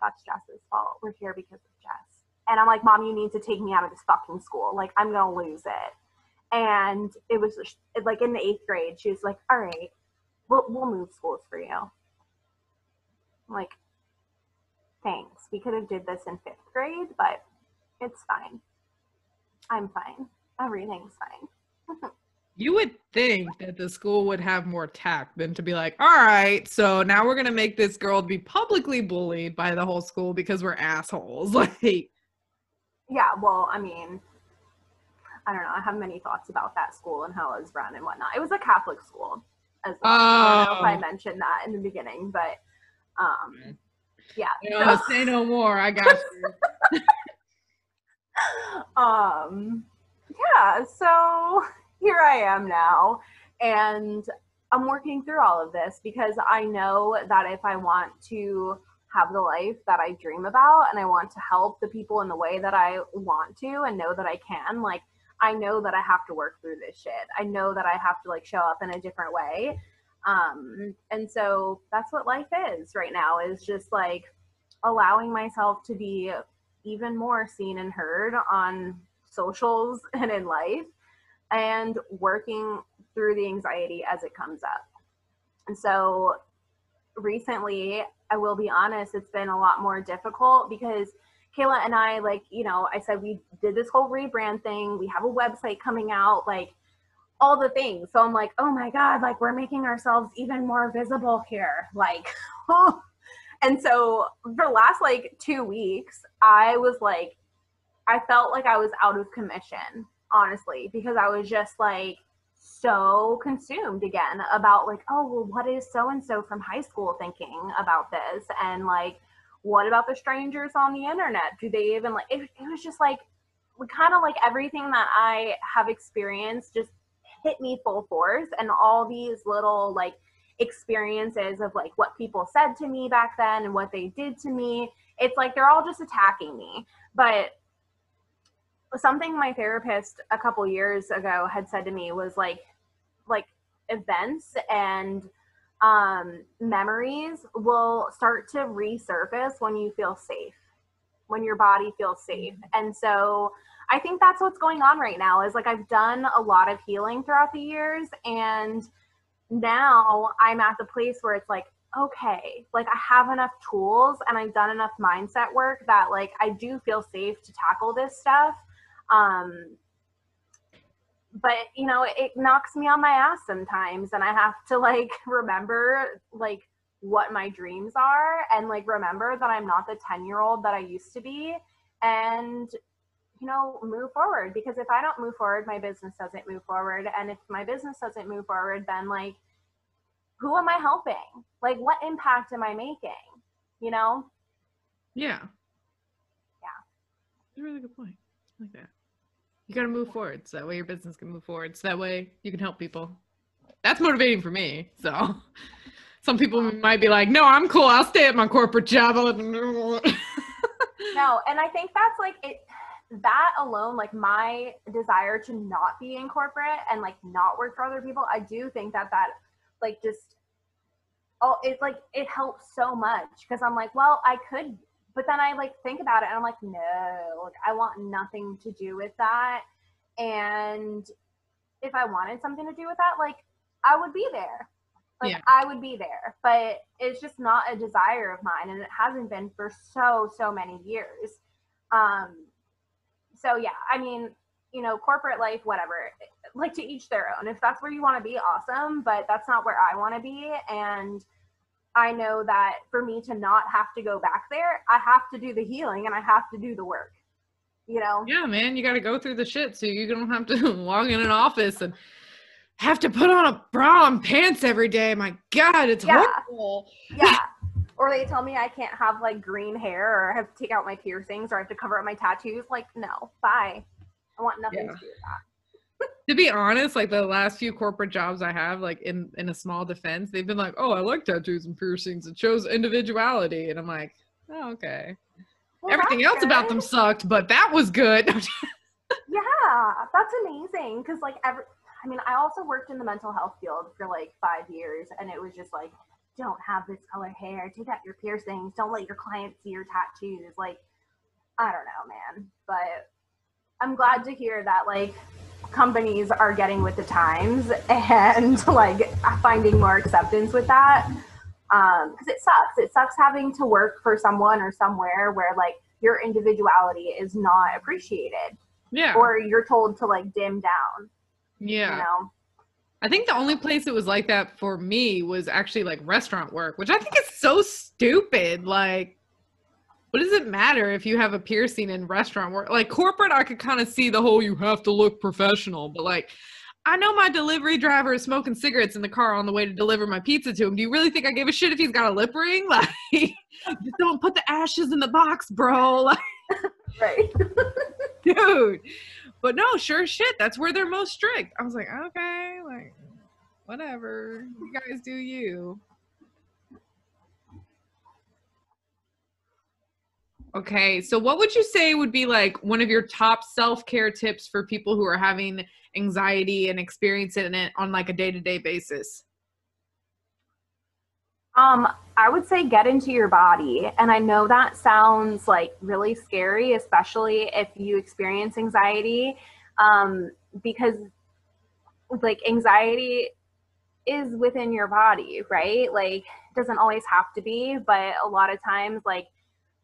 that's jess's fault we're here because of jess and i'm like mom you need to take me out of this fucking school like i'm gonna lose it and it was just- like in the eighth grade she was like all right we'll, we'll move schools for you. I'm like, thanks. We could have did this in fifth grade, but it's fine. I'm fine. Everything's fine. You would think that the school would have more tact than to be like, all right, so now we're gonna make this girl be publicly bullied by the whole school because we're assholes. Like, yeah, well, I mean, I don't know. I have many thoughts about that school and how it was run and whatnot. It was a Catholic school as well. I don't know if I Oh. mentioned that in the beginning, but um, yeah. know, say no more. I got you. um yeah so here i am now and i'm working through all of this because i know that if i want to have the life that i dream about and i want to help the people in the way that i want to and know that i can like i know that i have to work through this shit. I know that i have to like show up in a different way. Um and so that's what life is right now is just like allowing myself to be even more seen and heard on socials and in life and working through the anxiety as it comes up. And so recently, I will be honest, it's been a lot more difficult because Kayla and I, like, you know, I said we did this whole rebrand thing. We have a website coming out, like, all the things. So I'm like, oh my God, like, we're making ourselves even more visible here. Like, oh. And so for the last like two weeks, I was like, I felt like I was out of commission, honestly, because I was just like so consumed again about like, oh, well, what is so and so from high school thinking about this? And like, what about the strangers on the internet? Do they even like, it, it was just like, kind of like everything that I have experienced just hit me full force. And all these little like experiences of like what people said to me back then and what they did to me, it's like they're all just attacking me. But something my therapist a couple years ago had said to me was like like events and um memories will start to resurface when you feel safe when your body feels safe. And so i think that's what's going on right now is like i've done a lot of healing throughout the years and now i'm at the place where it's like okay like i have enough tools and i've done enough mindset work that like i do feel safe to tackle this stuff um but you know it knocks me on my ass sometimes and i have to like remember like what my dreams are and like remember that i'm not the 10 year old that i used to be and you know move forward because if i don't move forward my business doesn't move forward and if my business doesn't move forward then like who am i helping like what impact am i making you know Yeah. Yeah. That's a really good point. Like that. You gotta move forward so that way your business can move forward. So that way you can help people. That's motivating for me. So some people might be like, no, I'm cool. I'll stay at my corporate job. No and i think that's like it that alone like my desire to not be in corporate and like not work for other people i do think that that like just oh it's like it helps so much because i'm like well i could but then i like think about it and i'm like no like i want nothing to do with that. And if i wanted something to do with that like i would be there. Like Yeah. i would be there. But it's just not a desire of mine and it hasn't been for so so many years. Um so yeah i mean you know corporate life whatever like to each their own. If that's where you want to be awesome but that's not where i want to be. And i know that for me to not have to go back there i have to do the healing and i have to do the work you know Yeah, man, you got to go through the shit so you don't have to walk in an office and have to put on a bra and pants every day. My God, it's Yeah. horrible. yeah or they tell me i can't have like green hair or i have to take out my piercings or i have to cover up my tattoos like no bye i want nothing Yeah. to do with that To be honest, like the last few corporate jobs I have, like in in a small defense, they've been like, "Oh, I like tattoos and piercings. It shows individuality," and I'm like, "Oh, okay." Well, Everything else about them sucked, but that was good. Yeah, that's amazing. Because like every, I mean, I also worked in the mental health field for like five years, and it was just like, don't have this color hair, take out your piercings, don't let your clients see your tattoos. Like, I don't know, man. But I'm glad to hear that like companies are getting with the times and like finding more acceptance with that because um, it sucks. It sucks having to work for someone or somewhere where like your individuality is not appreciated. Yeah. Or you're told to like dim down yeah. you know? I think the only place it was like that for me was actually like restaurant work, which I think is so stupid. Like, what does it matter if you have a piercing in restaurant work? Like corporate, I could kind of see the whole you have to look professional, but like, I know my delivery driver is smoking cigarettes in the car on the way to deliver my pizza to him. Do you really think I give a shit if he's got a lip ring? Like, just don't put the ashes in the box, bro. Like, right. dude. But no, sure shit, that's where they're most strict. I was like, okay, like whatever. You guys do you. Okay, so what would you say would be like one of your top self-care tips for people who are having anxiety and experiencing it on like a day-to-day basis? Um, I would say get into your body. And I know that sounds like really scary, especially if you experience anxiety, um, because like anxiety is within your body, right? Like, doesn't always have to be, but a lot of times, like,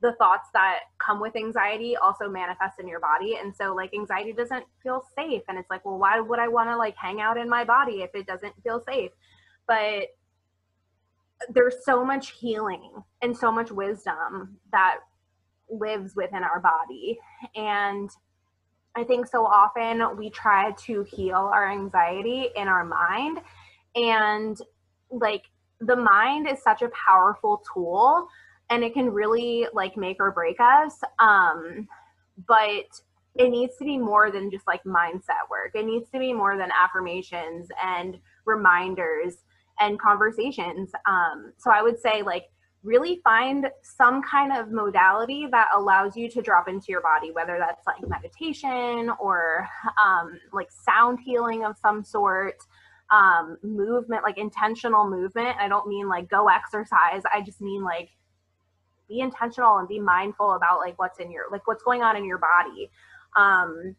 the thoughts that come with anxiety also manifest in your body and so like anxiety doesn't feel safe and it's like well why would i want to like hang out in my body if it doesn't feel safe but there's so much healing and so much wisdom that lives within our body. And I think so often we try to heal our anxiety in our mind. And like the mind is such a powerful tool and it can really like make or break us. Um, but it needs to be more than just like mindset work. It needs to be more than affirmations and reminders and conversations. Um, so I would say like really find some kind of modality that allows you to drop into your body, whether that's like meditation or um, like sound healing of some sort, um, movement, like intentional movement. I don't mean like go exercise. I just mean like be intentional and be mindful about like what's in your like what's going on in your body. Um,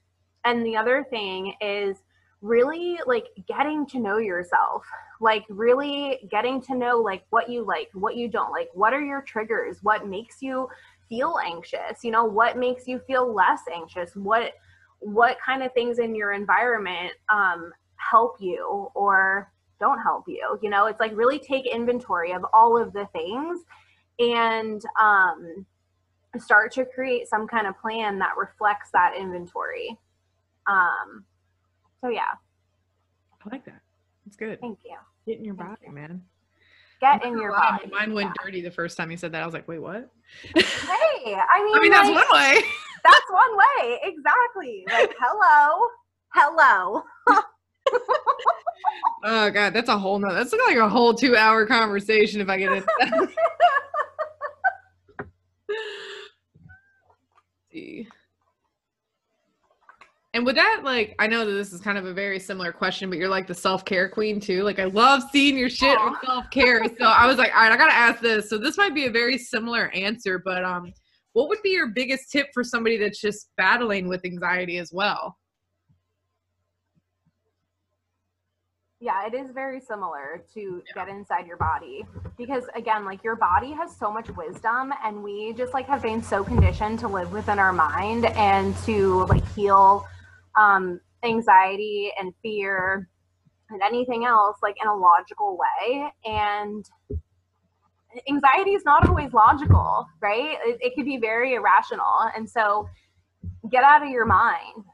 and the other thing is really like getting to know yourself like really getting to know like what you like what you don't like what are your triggers what makes you feel anxious you know what makes you feel less anxious what what kind of things in your environment um, help you or don't help you you know it's like really take inventory of all of the things and um, start to create some kind of plan that reflects that inventory um, so yeah. I like that. That's good. Thank you. Get in your Thank body, you. man. Get in your body. Mine went yeah. dirty the first time you said that. I was like, wait, what? hey, I mean, I mean, like, that's one way. that's one way. Exactly. Like, hello. Hello. oh god, that's a whole no. that's like a whole two hour conversation if I get it. See. And with that, like, I know that this is kind of a very similar question, but you're like the self care queen too. Like, I love seeing your shit on self care. so I was like, all right, I gotta ask this. So this might be a very similar answer, but um, what would be your biggest tip for somebody that's just battling with anxiety as well? Yeah, it is very similar to yeah. get inside your body because again, like your body has so much wisdom and we just like have been so conditioned to live within our mind and to like heal um, anxiety and fear and anything else like in a logical way. And anxiety is not always logical right? It, it could be very irrational. And so get out of your mind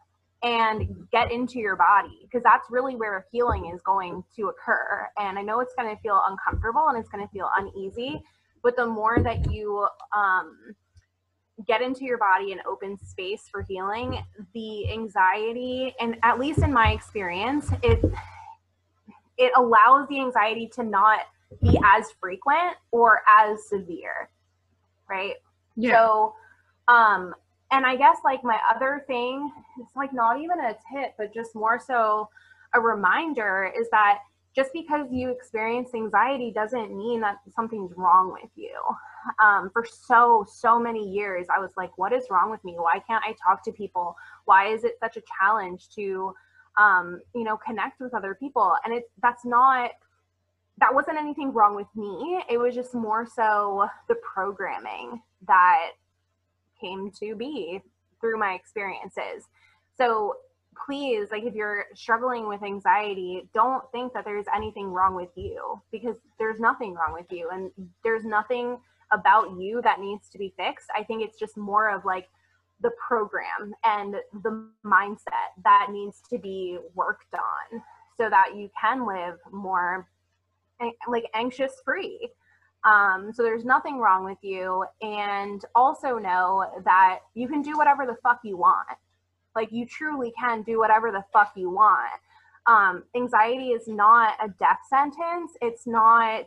and get into your body because that's really where healing is going to occur and i know it's going to feel uncomfortable and it's going to feel uneasy but the more that you um, get into your body and open space for healing, the anxiety, and at least in my experience, it it allows the anxiety to not be as frequent or as severe. Right? Yeah. So um and I guess like my other thing, it's like not even a tip, but just more so a reminder is that just because you experience anxiety doesn't mean that something's wrong with you. Um, for so, so many years, I was like, what is wrong with me? Why can't I talk to people? Why is it such a challenge to um, you know, connect with other people. And it's that's not that wasn't anything wrong with me. It was just more so the programming that came to be through my experiences. So please, like if you're struggling with anxiety, don't think that there's anything wrong with you because there's nothing wrong with you and there's nothing about you that needs to be fixed. I think it's just more of like the program and the mindset that needs to be worked on so that you can live more eh, like anxious free. Um, so there's nothing wrong with you. And also know that you can do whatever the fuck you want. Like you truly can do whatever the fuck you want. Um, anxiety is not a death sentence. It's not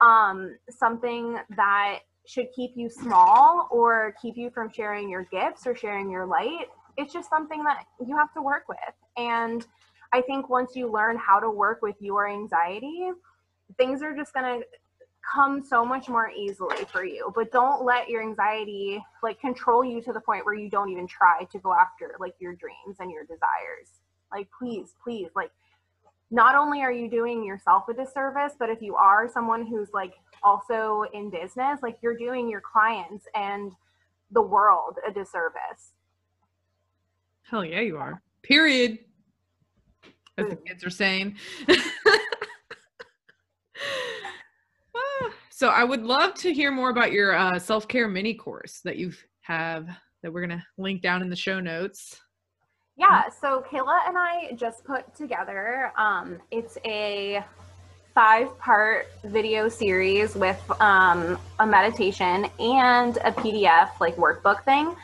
um, something that should keep you small or keep you from sharing your gifts or sharing your light. It's just something that you have to work with. And I think once you learn how to work with your anxiety, things are just going to come so much more easily for you but don't let your anxiety like control you to the point where you don't even try to go after like your dreams and your desires. Like please please like not only are you doing yourself a disservice but if you are someone who's like also in business like you're doing your clients and the world a disservice. Hell yeah you are. Period. As the kids are saying So I would love to hear more about your uh, self care mini course that you have that we're gonna link down in the show notes. Yeah, so Kayla and I just put together. Um, it's a five-part video series with um, a meditation and a PDF like workbook thing.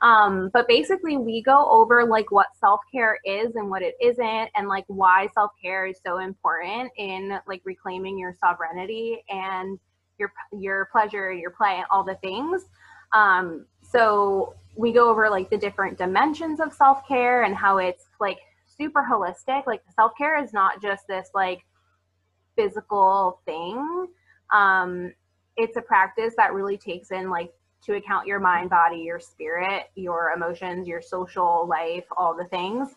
Um, but basically, we go over like what self care is and what it isn't, and like why self care is so important in like reclaiming your sovereignty and your your pleasure, your play, all the things. Um, so we go over like the different dimensions of self care and how it's like super holistic. Like self care is not just this like physical thing. Um, it's a practice that really takes in like to account your mind, body, your spirit, your emotions, your social life, all the things.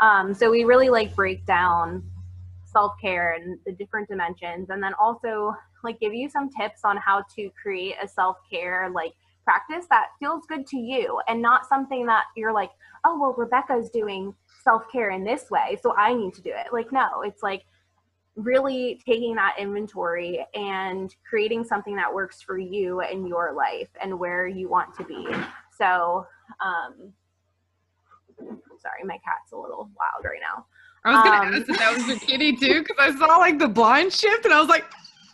Um, so we really like break down self care and the different dimensions, and then also like give you some tips on how to create a self-care like practice that feels good to you and not something that you're like oh well rebecca's doing self-care in this way so i need to do it. Like no it's like really taking that inventory and creating something that works for you and your life and where you want to be. So um sorry my cat's a little wild right now. I was gonna um, ask if that was your kitty too because i saw like the blind shift and i was like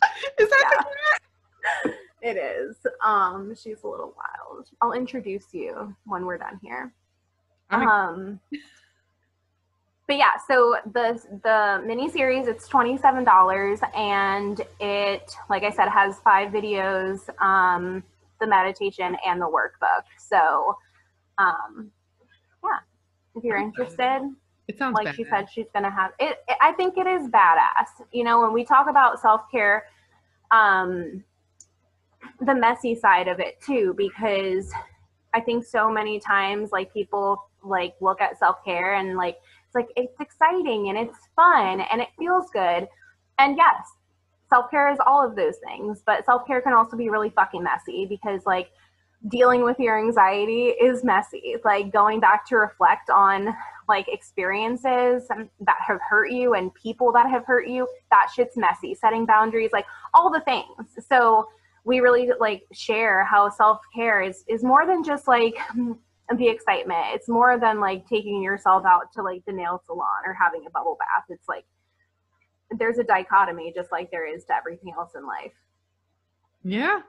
is that yeah. It is. Um, she's a little wild. I'll introduce you when we're done here. Um, but yeah, so the the mini series it's twenty seven dollars, and it, like I said, has five videos, um, the meditation, and the workbook. So, um, yeah, if you're interested, it sounds like badass. she said, she's gonna have it, it. I think it is badass. You know, when we talk about self care um, the messy side of it too, because I think so many times like people like look at self care and like it's like it's exciting and it's fun and it feels good. And yes, self care is all of those things, but self care can also be really fucking messy because like dealing with your anxiety is messy. Like going back to reflect on like experiences that have hurt you and people that have hurt you, that shit's messy. Setting boundaries, like all the things. So we really like share how self-care is is more than just like the excitement. It's more than like taking yourself out to like the nail salon or having a bubble bath. It's like there's a dichotomy just like there is to everything else in life. Yeah,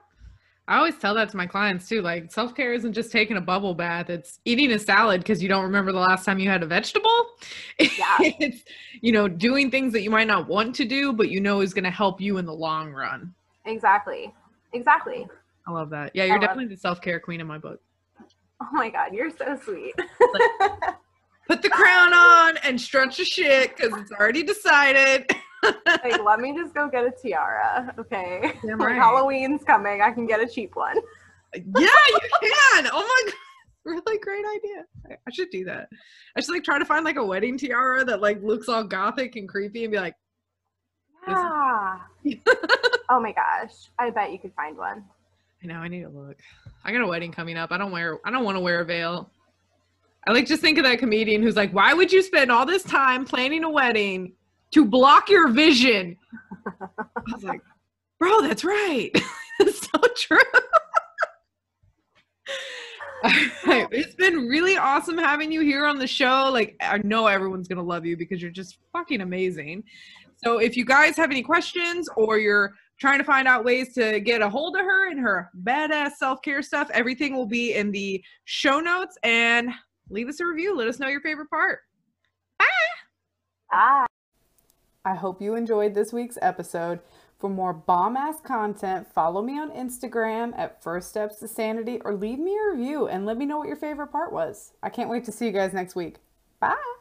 I always tell that to my clients too. Like self care isn't just taking a bubble bath; it's eating a salad because you don't remember the last time you had a vegetable. Yeah. it's you know doing things that you might not want to do, but you know is going to help you in the long run. Exactly. Exactly. I love that. Yeah, you're definitely the self care queen in my book. Oh my god, you're so sweet. like, put the crown on and stretch your shit because it's already decided. like, let me just go get a tiara, okay? Right. Halloween's coming. I can get a cheap one. yeah, you can. Oh my god. really great idea. I should do that. I should like try to find like a wedding tiara that like looks all gothic and creepy and be like, yeah. oh my gosh. I bet you could find one. I know, I need to look. I got a wedding coming up. I don't wear I don't want to wear a veil. I like just think of that comedian who's like, why would you spend all this time planning a wedding to block your vision? I was like, bro, that's right. it's so true. right. It's been really awesome having you here on the show. Like, I know everyone's going to love you because you're just fucking amazing. So, if you guys have any questions or you're trying to find out ways to get a hold of her and her badass self care stuff, everything will be in the show notes. And leave us a review. Let us know your favorite part. Bye. Bye. I hope you enjoyed this week's episode. For more bomb ass content, follow me on Instagram at First Steps to Sanity or leave me a review and let me know what your favorite part was. I can't wait to see you guys next week. Bye.